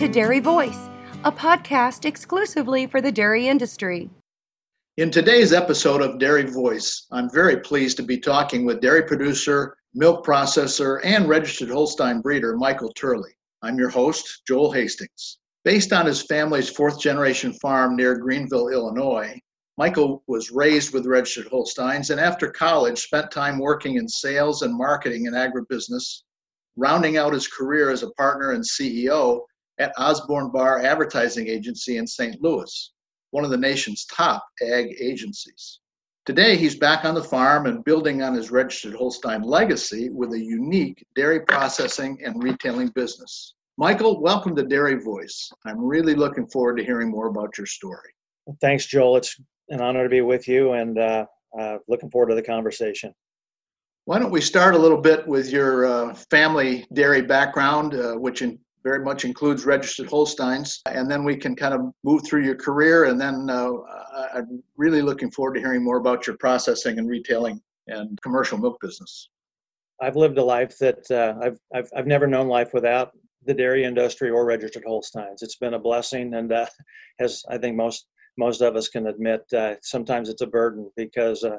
To Dairy Voice, a podcast exclusively for the dairy industry. In today's episode of Dairy Voice, I'm very pleased to be talking with dairy producer, milk processor, and registered Holstein breeder Michael Turley. I'm your host, Joel Hastings. Based on his family's fourth generation farm near Greenville, Illinois, Michael was raised with registered Holsteins and after college spent time working in sales and marketing in agribusiness, rounding out his career as a partner and CEO at Osborn Barr Advertising Agency in St. Louis one of the nation's top ag agencies. Today, he's back on the farm and building on his registered Holstein legacy with a unique dairy processing and retailing business. Michael, welcome to Dairy Voice. I'm really looking forward to hearing more about your story. Well, thanks, Joel. It's an honor to be with you and uh, uh, looking forward to the conversation. Why don't we start a little bit with your uh, family dairy background, uh, which in, very much includes registered Holsteins. And then we can kind of move through your career. And then uh, I'm really looking forward to hearing more about your processing and retailing and commercial milk business. I've lived a life that uh, I've, I've, I've never known life without the dairy industry or registered Holsteins. It's been a blessing, and uh, as I think most most of us can admit, uh, sometimes it's a burden because uh,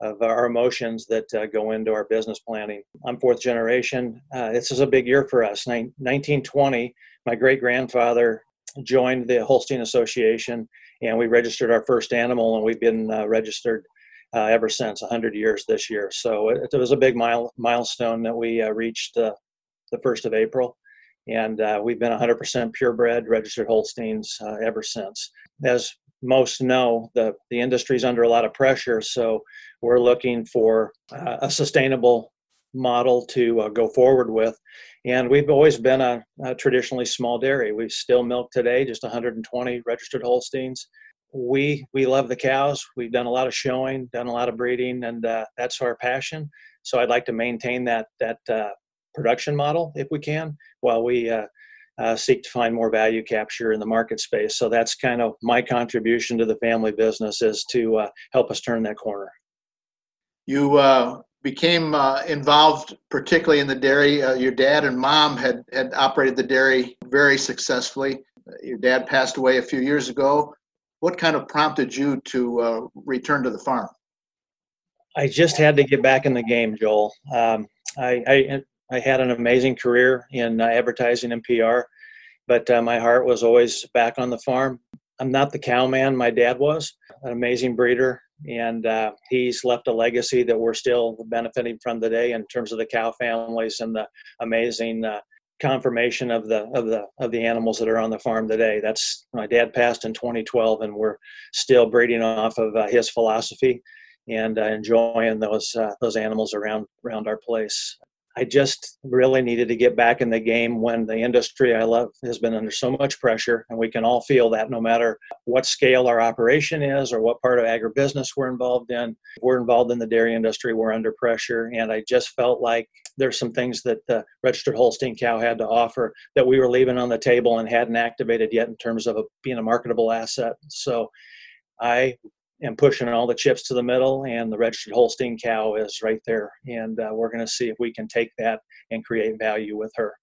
of our emotions that uh, go into our business planning. I'm fourth generation. Uh, this is a big year for us. 1920, my great grandfather joined the Holstein Association, and we registered our first animal, and we've been uh, registered uh, ever since 100 years this year. So it, it was a big mile, milestone that we uh, reached uh, the 1st of April. And we've been 100% purebred registered Holsteins ever since. As most know, the, the industry is under a lot of pressure. So we're looking for uh, a sustainable model to uh, go forward with. And we've always been a, a, traditionally small dairy. We still milk today, just 120 registered Holsteins. We we love the cows. We've done a lot of showing, done a lot of breeding, and uh, that's our passion. So I'd like to maintain that that uh, production model if we can, while we uh, seek to find more value capture in the market space. So that's kind of my contribution to the family business is to uh, help us turn that corner. You uh, became uh, involved, particularly in the dairy. Uh, your dad and mom had had operated the dairy very successfully. Your dad passed away a few years ago. What kind of prompted you to uh, return to the farm? I just had to get back in the game, Joel. Um, I, I, I had an amazing career in uh, advertising and PR, but uh, my heart was always back on the farm. I'm not the cowman my dad was, an amazing breeder, and uh, he's left a legacy that we're still benefiting from today in terms of the cow families and the amazing uh, conformation of the of the of the animals that are on the farm today. That's my dad passed in 2012, and we're still breeding off of uh, his philosophy and uh, enjoying those those animals around around our place. I just really needed to get back in the game when the industry I love has been under so much pressure, and we can all feel that no matter what scale our operation is or what part of agribusiness we're involved in. If we're involved in the dairy industry, we're under pressure, and I just felt like there's some things that the registered Holstein cow had to offer that we were leaving on the table and hadn't activated yet in terms of a, being a marketable asset. So I and pushing all the chips to the middle, and the registered Holstein cow is right there. And uh, we're going to see if we can take that and create value with her.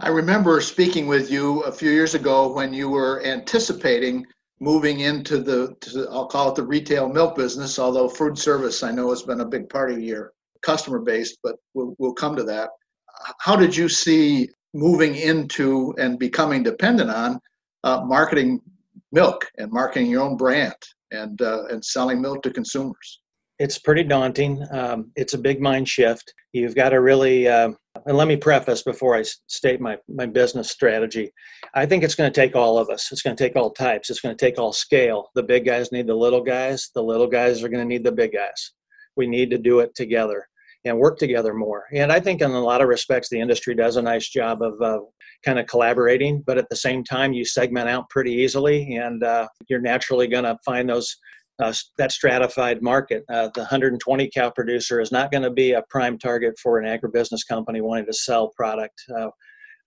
I remember speaking with you a few years ago when you were anticipating moving into the, to, I'll call it the retail milk business, although food service I know has been a big part of your customer base, but we'll, we'll come to that. How did you see moving into and becoming dependent on uh, marketing milk and marketing your own brand? and uh, and selling milk to consumers. It's pretty daunting. Um, it's a big mind shift. You've got to really. Uh, and let me preface before I state my, my business strategy. I think it's going to take all of us. It's going to take all types. It's going to take all scale. The big guys need the little guys. The little guys are going to need the big guys. We need to do it together and work together more. And I think in a lot of respects, the industry does a nice job of uh, kind of collaborating, but at the same time, you segment out pretty easily, and uh, you're naturally going to find those. Uh, that stratified market. Uh, the 120 cow producer is not going to be a prime target for an agribusiness company wanting to sell product. Uh,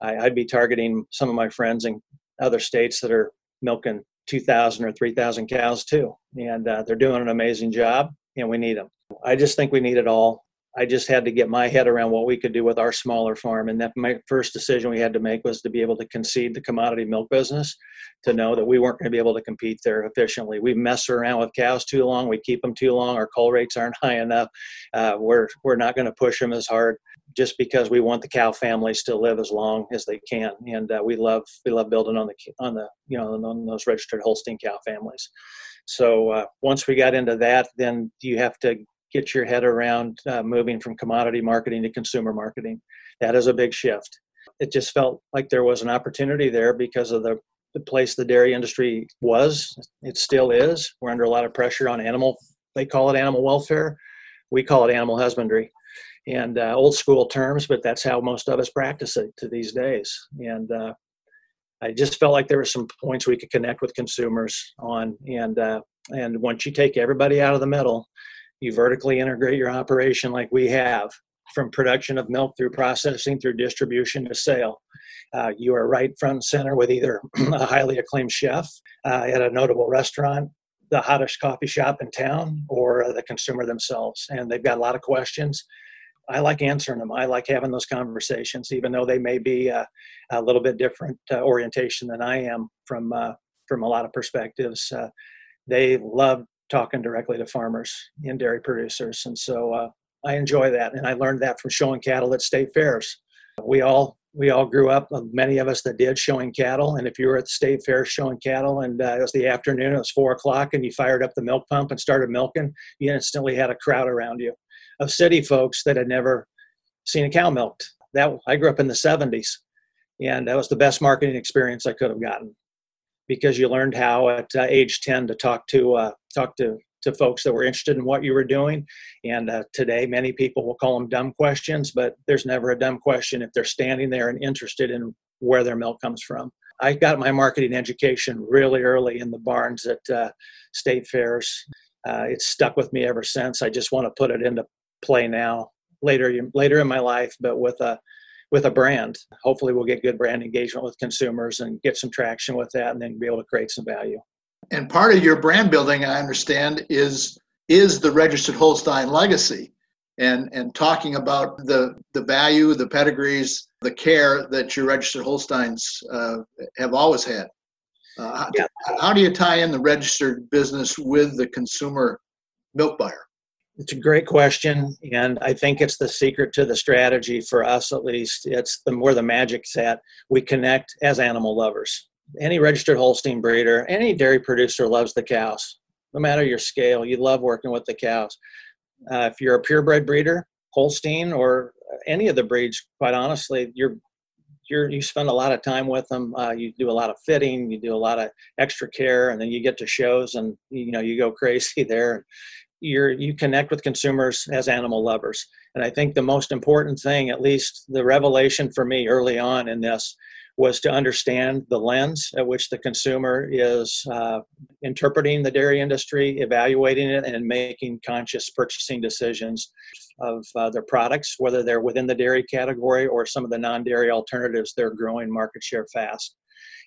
I, I'd be targeting some of my friends in other states that are milking 2,000 or 3,000 cows too, and uh, they're doing an amazing job, and we need them. I just think we need it all I just had to get my head around what we could do with our smaller farm. And that my first decision we had to make was to be able to concede the commodity milk business, to know that we weren't going to be able to compete there efficiently. We mess around with cows too long. We keep them too long. Our cull rates aren't high enough. Uh, we're we're not going to push them as hard just because we want the cow families to live as long as they can. And uh, we love we love building on the on the you know on those registered Holstein cow families. So uh, once we got into that, then you have to get your head around uh, moving from commodity marketing to consumer marketing. That is a big shift. It just felt like there was an opportunity there because of the, the place the dairy industry was. It still is. We're under a lot of pressure on animal, they call it animal welfare. We call it animal husbandry. And uh, old school terms, but that's how most of us practice it to these days. And uh, I just felt like there were some points we could connect with consumers on. And uh, and once you take everybody out of the middle, you vertically integrate your operation like we have from production of milk through processing through distribution to sale. Uh, you are right front and center with either a highly acclaimed chef uh, at a notable restaurant, the hottest coffee shop in town, or uh, the consumer themselves. And they've got a lot of questions. I like answering them. I like having those conversations, even though they may be uh, a little bit different uh, orientation than I am from uh, from a lot of perspectives. they love talking directly to farmers and dairy producers. And so uh, I enjoy that. And I learned that from showing cattle at state fairs. We all we all grew up, uh, many of us that did, showing cattle. And if you were at the state fair showing cattle and uh, it was the afternoon, it was four o'clock, and you fired up the milk pump and started milking, you instantly had a crowd around you of city folks that had never seen a cow milked. That I grew up in the 70s, and that was the best marketing experience I could have gotten because you learned how at uh, age 10 to talk to uh, talk to to folks that were interested in what you were doing. And uh, today, many people will call them dumb questions, but there's never a dumb question if they're standing there and interested in where their milk comes from. I got my marketing education really early in the barns at uh, state fairs. Uh, it's stuck with me ever since. I just want to put it into play now, later later in my life, but with a with a brand. Hopefully, we'll get good brand engagement with consumers and get some traction with that, and then be able to create some value. And part of your brand building, I understand, is is the registered Holstein legacy, and and talking about the the value, the pedigrees, the care that your registered Holsteins uh, have always had. Uh, yeah. how do you tie in the registered business with the consumer milk buyer? It's a great question, and I think it's the secret to the strategy for us, at least. It's the where the magic's at. We connect as animal lovers. Any registered Holstein breeder, any dairy producer loves the cows. No matter your scale, you love working with the cows. Uh, if you're a purebred breeder, Holstein or any of the breeds, quite honestly, you're you're, you spend a lot of time with them. Uh, you do a lot of fitting, you do a lot of extra care, and then you get to shows, and you know you go crazy there you're you connect with consumers as animal lovers and i think the most important thing at least the revelation for me early on in this was to understand the lens at which the consumer is uh, interpreting the dairy industry evaluating it and making conscious purchasing decisions of uh, their products whether they're within the dairy category or some of the non-dairy alternatives they're growing market share fast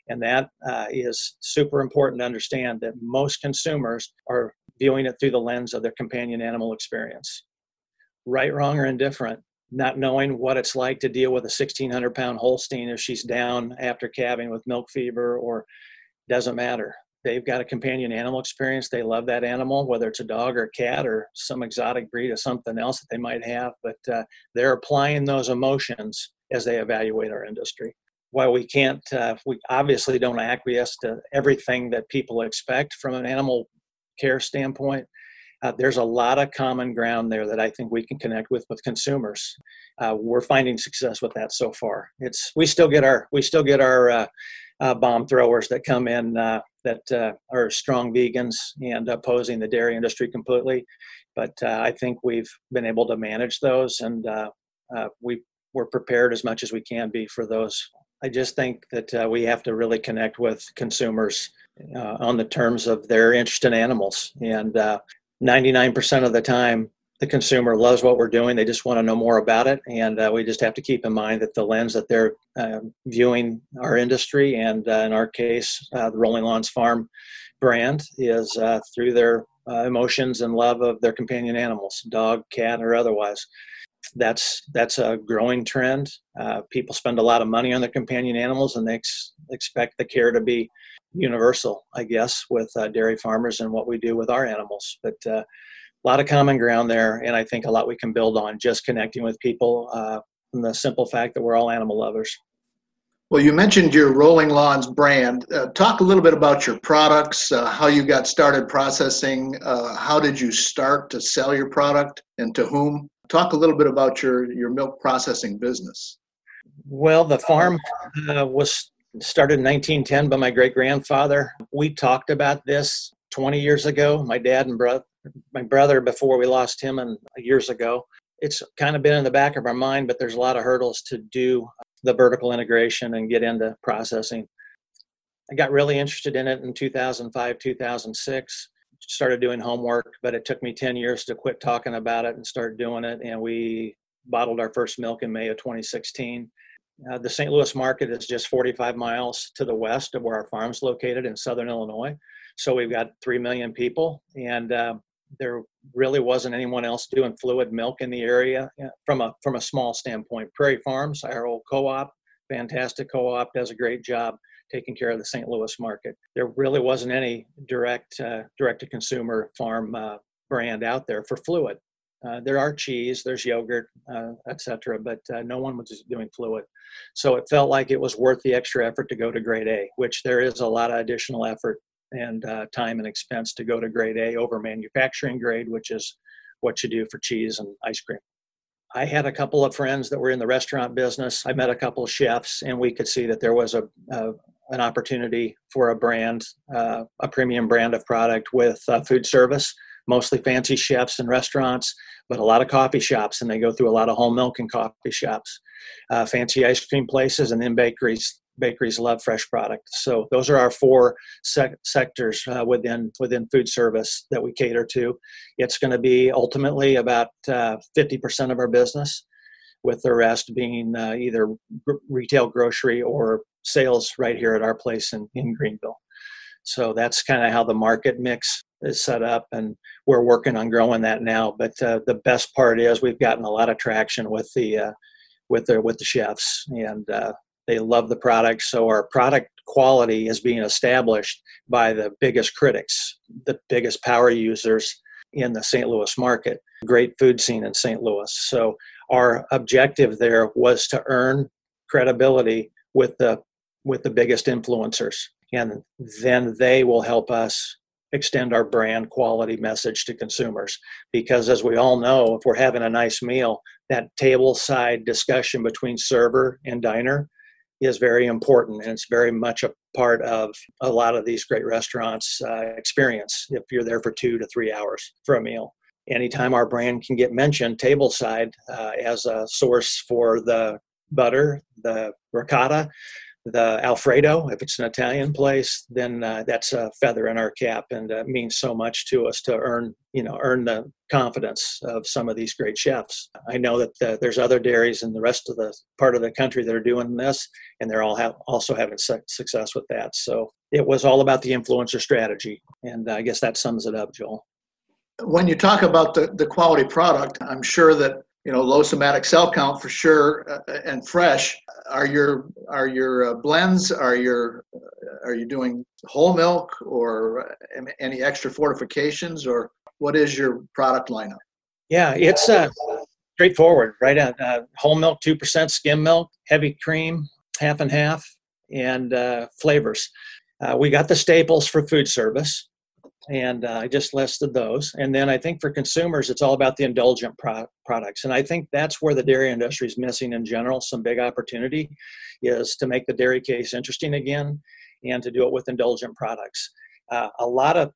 and that uh, is super important to understand that most consumers are viewing it through the lens of their companion animal experience. Right, wrong, or indifferent, not knowing what it's like to deal with a 1600 pound Holstein if she's down after calving with milk fever or doesn't matter. They've got a companion animal experience. They love that animal, whether it's a dog or a cat or some exotic breed or something else that they might have. But uh, they're applying those emotions as they evaluate our industry while we can't, uh, we obviously don't acquiesce to everything that people expect from an animal care standpoint, uh, there's a lot of common ground there that I think we can connect with with consumers. Uh, we're finding success with that so far. It's we still get our we still get our uh, uh bomb throwers that come in uh, that uh, are strong vegans and opposing the dairy industry completely, but I think we've been able to manage those and we we're prepared as much as we can be for those. I just think that we have to really connect with consumers uh, on the terms of their interest in animals. And uh, 99% of the time, the consumer loves what we're doing. They just want to know more about it. And uh, we just have to keep in mind that the lens that they're uh, viewing our industry, and uh, in our case, uh, the Rolling Lawns Farm brand, is through their uh, emotions and love of their companion animals, dog, cat, or otherwise. That's that's a growing trend. Uh, people spend a lot of money on their companion animals, and they ex- expect the care to be universal, I guess, with uh, dairy farmers and what we do with our animals. But uh, a lot of common ground there, and I think a lot we can build on just connecting with people uh, from the simple fact that we're all animal lovers. Well, you mentioned your Rolling Lawns brand. Uh, talk a little bit about your products, uh, how you got started processing, uh, how did you start to sell your product, and to whom? Talk a little bit about your, your milk processing business. Well, the farm uh, was started in 1910 by my great grandfather. We talked about this 20 years ago. My dad and brother, my brother, before we lost him, and years ago. It's kind of been in the back of our mind, but there's a lot of hurdles to do the vertical integration and get into processing. I got really interested in it in 2005, 2006. Started doing homework, but it took me 10 years to quit talking about it and start doing it. And we bottled our first milk in May of 2016. Uh, the St. Louis market is just 45 miles to the west of where our farm's located in southern Illinois. So we've got 3 million people, and uh, there really wasn't anyone else doing fluid milk in the area from a from a small standpoint. Prairie Farms, our old co-op, fantastic co-op, does a great job taking care of the St. Louis market. There really wasn't any direct uh, direct to consumer farm uh, brand out there for fluid. Uh, there are cheese, there's yogurt, uh, etc., but uh, no one was doing fluid. So it felt like it was worth the extra effort to go to grade A, which there is a lot of additional effort and uh, time and expense to go to grade A over manufacturing grade, which is what you do for cheese and ice cream. I had a couple of friends that were in the restaurant business. I met a couple of chefs, and we could see that there was a, a an opportunity for a brand, uh, a premium brand of product with food service, mostly fancy chefs and restaurants, but a lot of coffee shops, and they go through a lot of whole milk and coffee shops, uh, fancy ice cream places, and then bakeries bakeries love fresh product. So those are our four sec- sectors uh, within within food service that we cater to. It's going to be ultimately about uh, 50% of our business, with the rest being uh, either retail grocery or sales right here at our place in, in Greenville. So that's kind of how the market mix is set up, and we're working on growing that now. But uh, the best part is we've gotten a lot of traction with the uh, with the with the chefs, and uh, they love the product. So our product quality is being established by the biggest critics, the biggest power users in the St. Louis market. Great food scene in St. Louis. So our objective there was to earn credibility with the with the biggest influencers and then they will help us extend our brand quality message to consumers. Because as we all know if we're having a nice meal that table side discussion between server and diner is very important and it's very much a part of a lot of these great restaurants uh, experience if you're there for two to three hours for a meal. Anytime our brand can get mentioned tableside uh, as a source for the butter the ricotta the Alfredo, if it's an Italian place, then uh, that's a feather in our cap and uh, means so much to us to earn, you know, earn the confidence of some of these great chefs. I know that the, there's other dairies in the rest of the part of the country that are doing this, and they're all have, also having su- success with that. So it was all about the influencer strategy, and I guess that sums it up, Joel. When you talk about the, the quality product, I'm sure that you know low somatic cell count for sure uh, and fresh. Are your are your uh, blends are your uh, are you doing whole milk or uh, any extra fortifications or what is your product lineup? Yeah it's uh, straightforward right uh, whole milk 2% skim milk heavy cream half and half and flavors. We got the staples for food service and uh, I just listed those. And then I think for consumers, it's all about the indulgent pro- products, and I think that's where the dairy industry is missing in general. Some big opportunity is to make the dairy case interesting again, and to do it with indulgent products. Uh, a lot of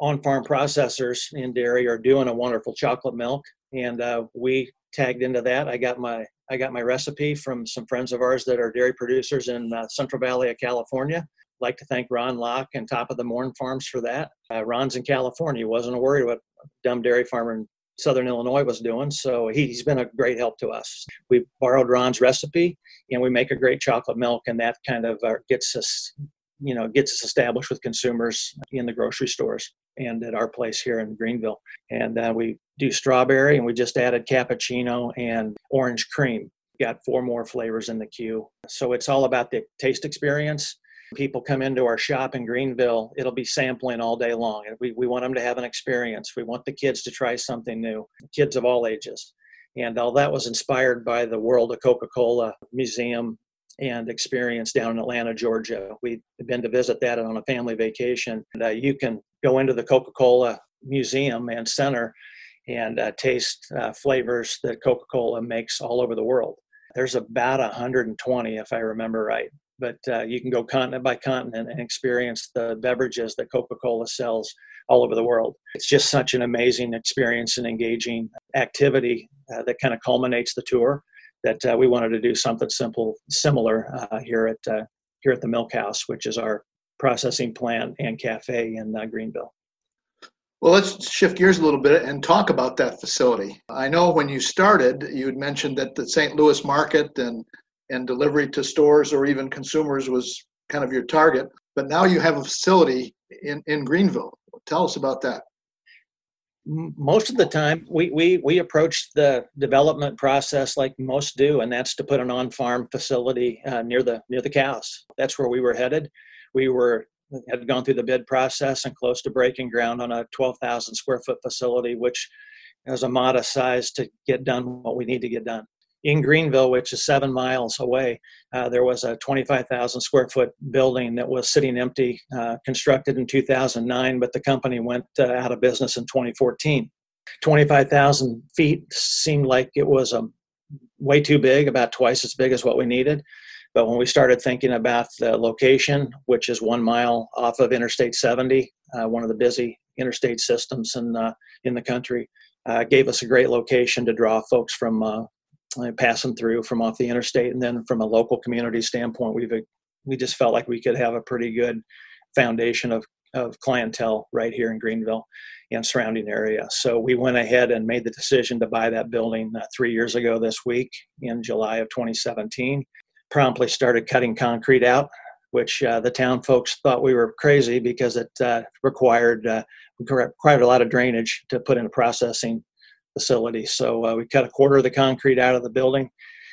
on-farm processors in dairy are doing a wonderful chocolate milk, and uh, we tagged into that. I got my I got my recipe from some friends of ours that are dairy producers in uh, Central Valley of California like to thank Ron Locke and Top of the Morn Farms for that. Uh, Ron's in California, wasn't worried what dumb dairy farmer in Southern Illinois was doing, so he's been a great help to us. We borrowed Ron's recipe, and we make a great chocolate milk, and that kind of uh, gets us, you know, gets us established with consumers in the grocery stores. and at our place here in Greenville. And uh, we do strawberry, and we just added cappuccino and orange cream. Got four more flavors in the queue. So it's all about the taste experience. People come into our shop in Greenville, it'll be sampling all day long. We, we want them to have an experience. We want the kids to try something new, kids of all ages. And all that was inspired by the World of Coca Cola Museum and experience down in Atlanta, Georgia. We've been to visit that on a family vacation. And, uh, you can go into the Coca Cola Museum and Center and uh, taste uh, flavors that Coca Cola makes all over the world. There's about 120, if I remember right. But uh, you can go continent by continent and experience the beverages that Coca Cola sells all over the world. It's just such an amazing experience and engaging activity uh, that kind of culminates the tour that uh, we wanted to do something simple, similar uh, here at uh, here at the Milk House, which is our processing plant and cafe in uh, Greenville. Well, let's shift gears a little bit and talk about that facility. I know when you started, you had mentioned that the St. Louis market and and delivery to stores or even consumers was kind of your target, but now you have a facility in in Greenville. Tell us about that. Most of the time we, we we approach the development process like most do and that's to put an on-farm facility uh, near the near the cows. That's where we were headed. We were had gone through the bid process and close to breaking ground on a 12,000 square foot facility which is a modest size to get done what we need to get done in Greenville, which is seven miles away, uh, there was a 25,000 square foot building that was sitting empty, uh, constructed in 2009, but the company went uh, out of business in 2014. 25,000 feet seemed like it was um, way too big, about twice as big as what we needed. But when we started thinking about the location, which is one mile off of Interstate 70, uh, one of the busy interstate systems in, uh, in the country, uh, gave us a great location to draw folks from uh, passing through from off the interstate, and then from a local community standpoint, we've we just felt like we could have a pretty good foundation of of clientele right here in Greenville and surrounding area. So we went ahead and made the decision to buy that building uh, three years ago this week in July of 2017. Promptly started cutting concrete out, which uh, the town folks thought we were crazy because it uh, required uh, required a lot of drainage to put in a processing facility. So uh, we cut a quarter of the concrete out of the building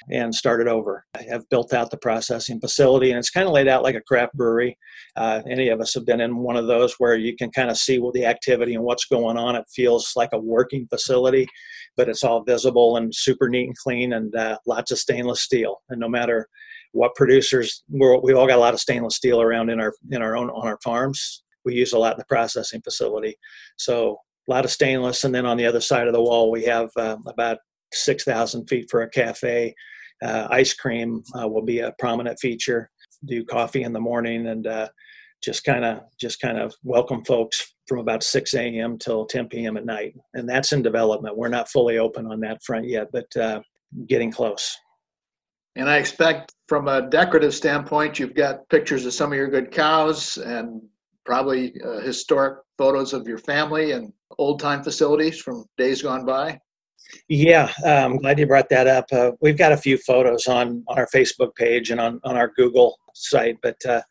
and started over. I have built out the processing facility, and it's kind of laid out like a craft brewery. Uh, any of us have been in one of those where you can kind of see what the activity and what's going on. It feels like a working facility, but it's all visible and super neat and clean, and uh, lots of stainless steel. And no matter what producers, we've all got a lot of stainless steel around in our in our own on our farms. We use a lot in the processing facility, so a lot of stainless. And then on the other side of the wall, we have uh, about 6,000 feet for a cafe. Uh, ice cream uh, will be a prominent feature. Do coffee in the morning and uh, just kind of just kind of welcome folks from about 6 a.m. till 10 p.m. at night. And that's in development. We're not fully open on that front yet, but uh, getting close. And I expect from a decorative standpoint, you've got pictures of some of your good cows and probably uh, historic photos of your family and old time facilities from days gone by? Yeah, I'm um, glad you brought that up. Uh, we've got a few photos on, on our Facebook page and on, on our Google site, but uh,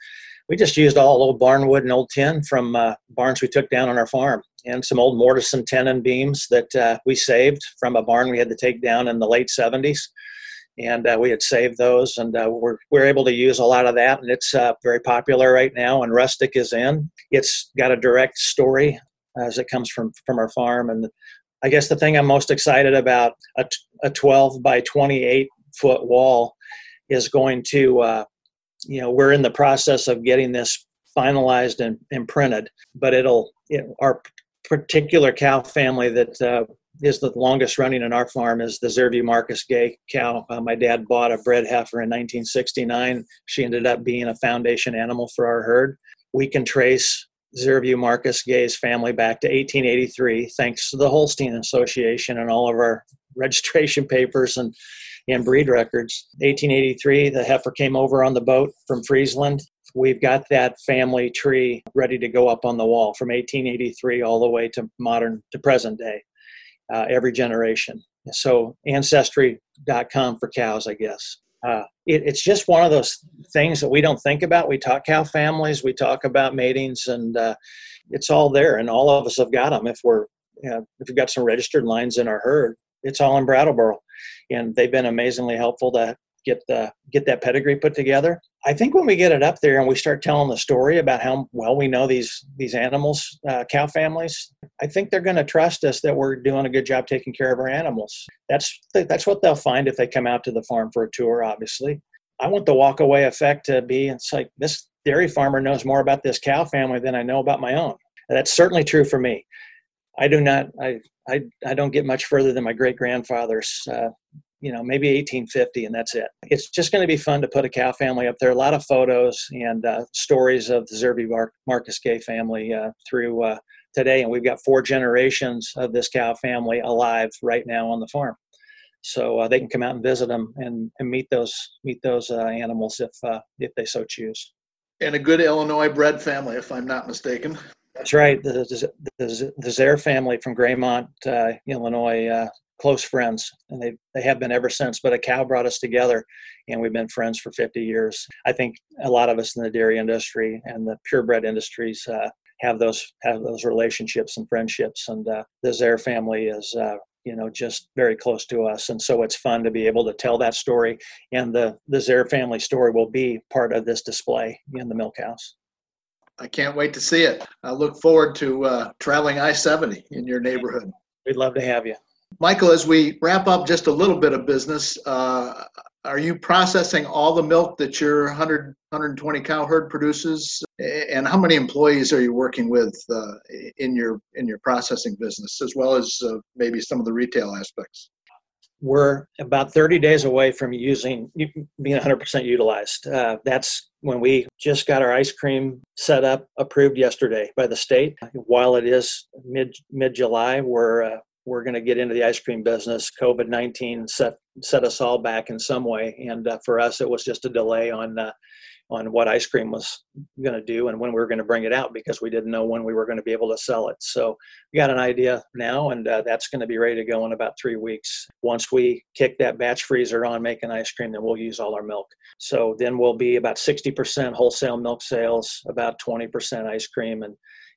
we just used all old barn wood and old tin from uh, barns we took down on our farm and some old mortise and tenon beams that uh, we saved from a barn we had to take down in the late 70s and uh, we had saved those and uh, we're, we're able to use a lot of that and it's uh, very popular right now and rustic is in. It's got a direct story as it comes from from our farm and i guess the thing i'm most excited about a, a 12 by 28 foot wall is going to uh, you know we're in the process of getting this finalized and, and printed but it'll it, our particular cow family that uh, is the longest running in our farm is the Zervue Marcus Gay cow. Uh, my dad bought a bred heifer in 1969. She ended up being a foundation animal for our herd. We can trace Zervue Marcus Gay's family back to 1883, thanks to the Holstein Association and all of our registration papers and, and breed records. 1883, the heifer came over on the boat from Friesland. We've got that family tree ready to go up on the wall from 1883 all the way to modern to present day uh, every generation. So ancestry.com for cows, I guess. uh, it, it's just one of those things that we don't think about. We talk cow families, we talk about matings, and uh, it's all there. And all of us have got them. If we're you know, if we've got some registered lines in our herd, it's all in Brattleboro, and they've been amazingly helpful to get the get that pedigree put together. I think when we get it up there and we start telling the story about how well we know these these animals, uh, cow families, I think they're going to trust us that we're doing a good job taking care of our animals. That's that's what they'll find if they come out to the farm for a tour. Obviously, I want the walk away effect to be it's like this dairy farmer knows more about this cow family than I know about my own. That's certainly true for me. I do not. I I, I don't get much further than my great grandfather's uh, you know maybe 1850 and that's it. It's just going to be fun to put a cow family up there. A lot of photos and uh, stories of the Zervue Mar- marcus gay family uh, through uh, today. And we've got four generations of this cow family alive right now on the farm. So uh, they can come out and visit them and, and meet those meet those uh, animals if uh, if they so choose. And a good illinois bred family if i'm not mistaken. That's right. The, the, the, Zare family from Graymont, Illinois, close friends and they, they have been ever since but a cow brought us together and we've been friends for 50 years i think a lot of us in the dairy industry and the purebred industries uh, have those have those relationships and friendships and uh, the Zare family is uh, you know just very close to us and so it's fun to be able to tell that story and the the Zare family story will be part of this display in the milk house I can't wait to see it. I look forward to uh, traveling I 70 in your neighborhood. We'd love to have you. Michael, as we wrap up just a little bit of business, uh, are you processing all the milk that your 100, 120 cow herd produces? And how many employees are you working with uh, in your in your processing business, as well as uh, maybe some of the retail aspects? We're about 30 days away from using being 100% utilized. Uh, that's when we just got our ice cream set up approved yesterday by the state. While it is mid mid July, we're uh, we're going to get into the ice cream business. COVID nineteen set set us all back in some way, and uh, for us, it was just a delay on uh, on what ice cream was going to do and when we were going to bring it out because we didn't know when we were going to be able to sell it. So we got an idea now, and uh, that's going to be ready to go in about three weeks. Once we kick that batch freezer on making ice cream, then we'll use all our milk. So then we'll be about 60% wholesale milk sales, about 20% ice cream, and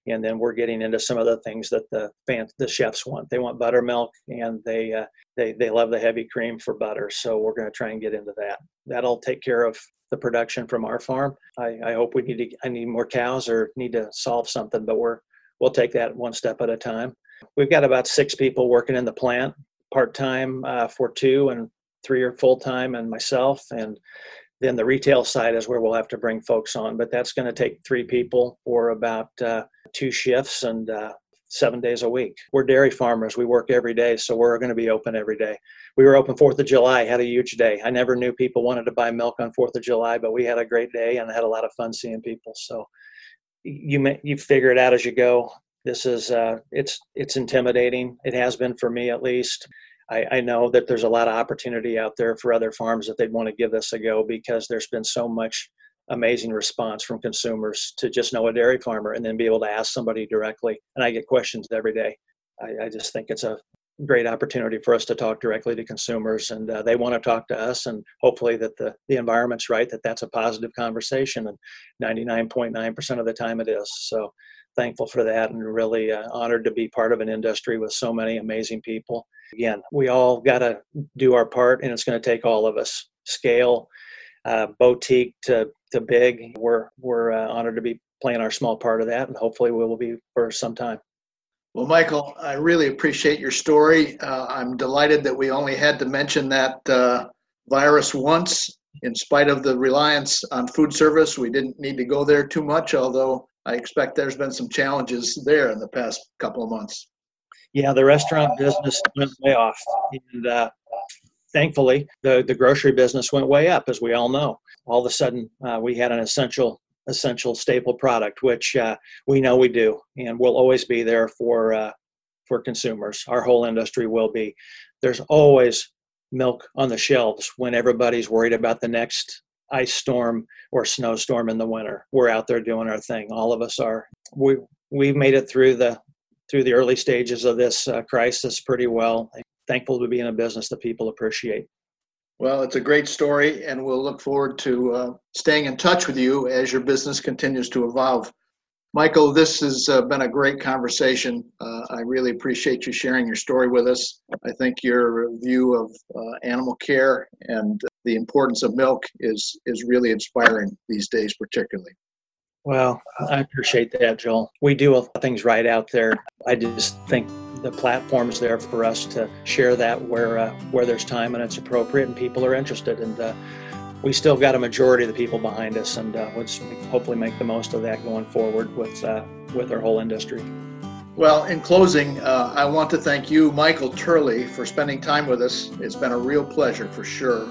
and then we're getting into some of the things that the fan, the chefs want. They want buttermilk, and they uh, they they love the heavy cream for butter. So we're going to try and get into that. That'll take care of the production from our farm. I, I hope we need to I need more cows or need to solve something, but we're we'll take that one step at a time. We've got about six people working in the plant, part time uh, for two, and three are full time, and myself and then the retail side is where we'll have to bring folks on, but that's going to take three people for about uh, two shifts and uh, seven days a week. We're dairy farmers. We work every day, so we're going to be open every day. We were open Fourth of July, had a huge day. I never knew people wanted to buy milk on Fourth of July, but we had a great day and had a lot of fun seeing people. So you may, you figure it out as you go. This is uh, it's it's intimidating. It has been for me at least. I, I know that there's a lot of opportunity out there for other farms that they'd want to give this a go because there's been so much amazing response from consumers to just know a dairy farmer and then be able to ask somebody directly. And I get questions every day. I, I just think it's a great opportunity for us to talk directly to consumers and uh, they want to talk to us and hopefully that the, the environment's right that that's a positive conversation and 99.9% of the time it is so thankful for that and really uh, honored to be part of an industry with so many amazing people again we all got to do our part and it's going to take all of us scale uh, boutique to, to big. We're, we're uh, honored to be playing our small part of that, and hopefully we will be for some time. Well, Michael, I really appreciate your story. Uh, I'm delighted that we only had to mention that uh, virus once. In spite of the reliance on food service, we didn't need to go there too much, although I expect there's been some challenges there in the past couple of months. Yeah, the restaurant business went way off. And uh, thankfully, the, the grocery business went way up, as we all know. All of a sudden, uh, we had an essential essential staple product, which uh, we know we do, and will always be there for uh, for consumers. Our whole industry will be. There's always milk on the shelves when everybody's worried about the next ice storm or snowstorm in the winter. We're out there doing our thing. All of us are. We we've made it through the through the early stages of this uh, crisis pretty well thankful to be in a business that people appreciate. Well, it's a great story, and we'll look forward to uh, staying in touch with you as your business continues to evolve. Michael, this has uh, been a great conversation. Uh, I really appreciate you sharing your story with us. I think your view of uh, animal care and the importance of milk is is really inspiring these days, particularly. Well, I appreciate that, Joel. We do things right out there. I just think the platform's there for us to share that where uh, where there's time and it's appropriate and people are interested. And uh, we still got a majority of the people behind us, and uh, let's hopefully make the most of that going forward with uh, with our whole industry. Well, in closing, uh, I want to thank you, Michael Turley, for spending time with us. It's been a real pleasure for sure.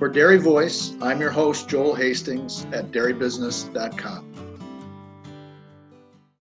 For Dairy Voice, I'm your host, Joel Hastings at dairybusiness.com.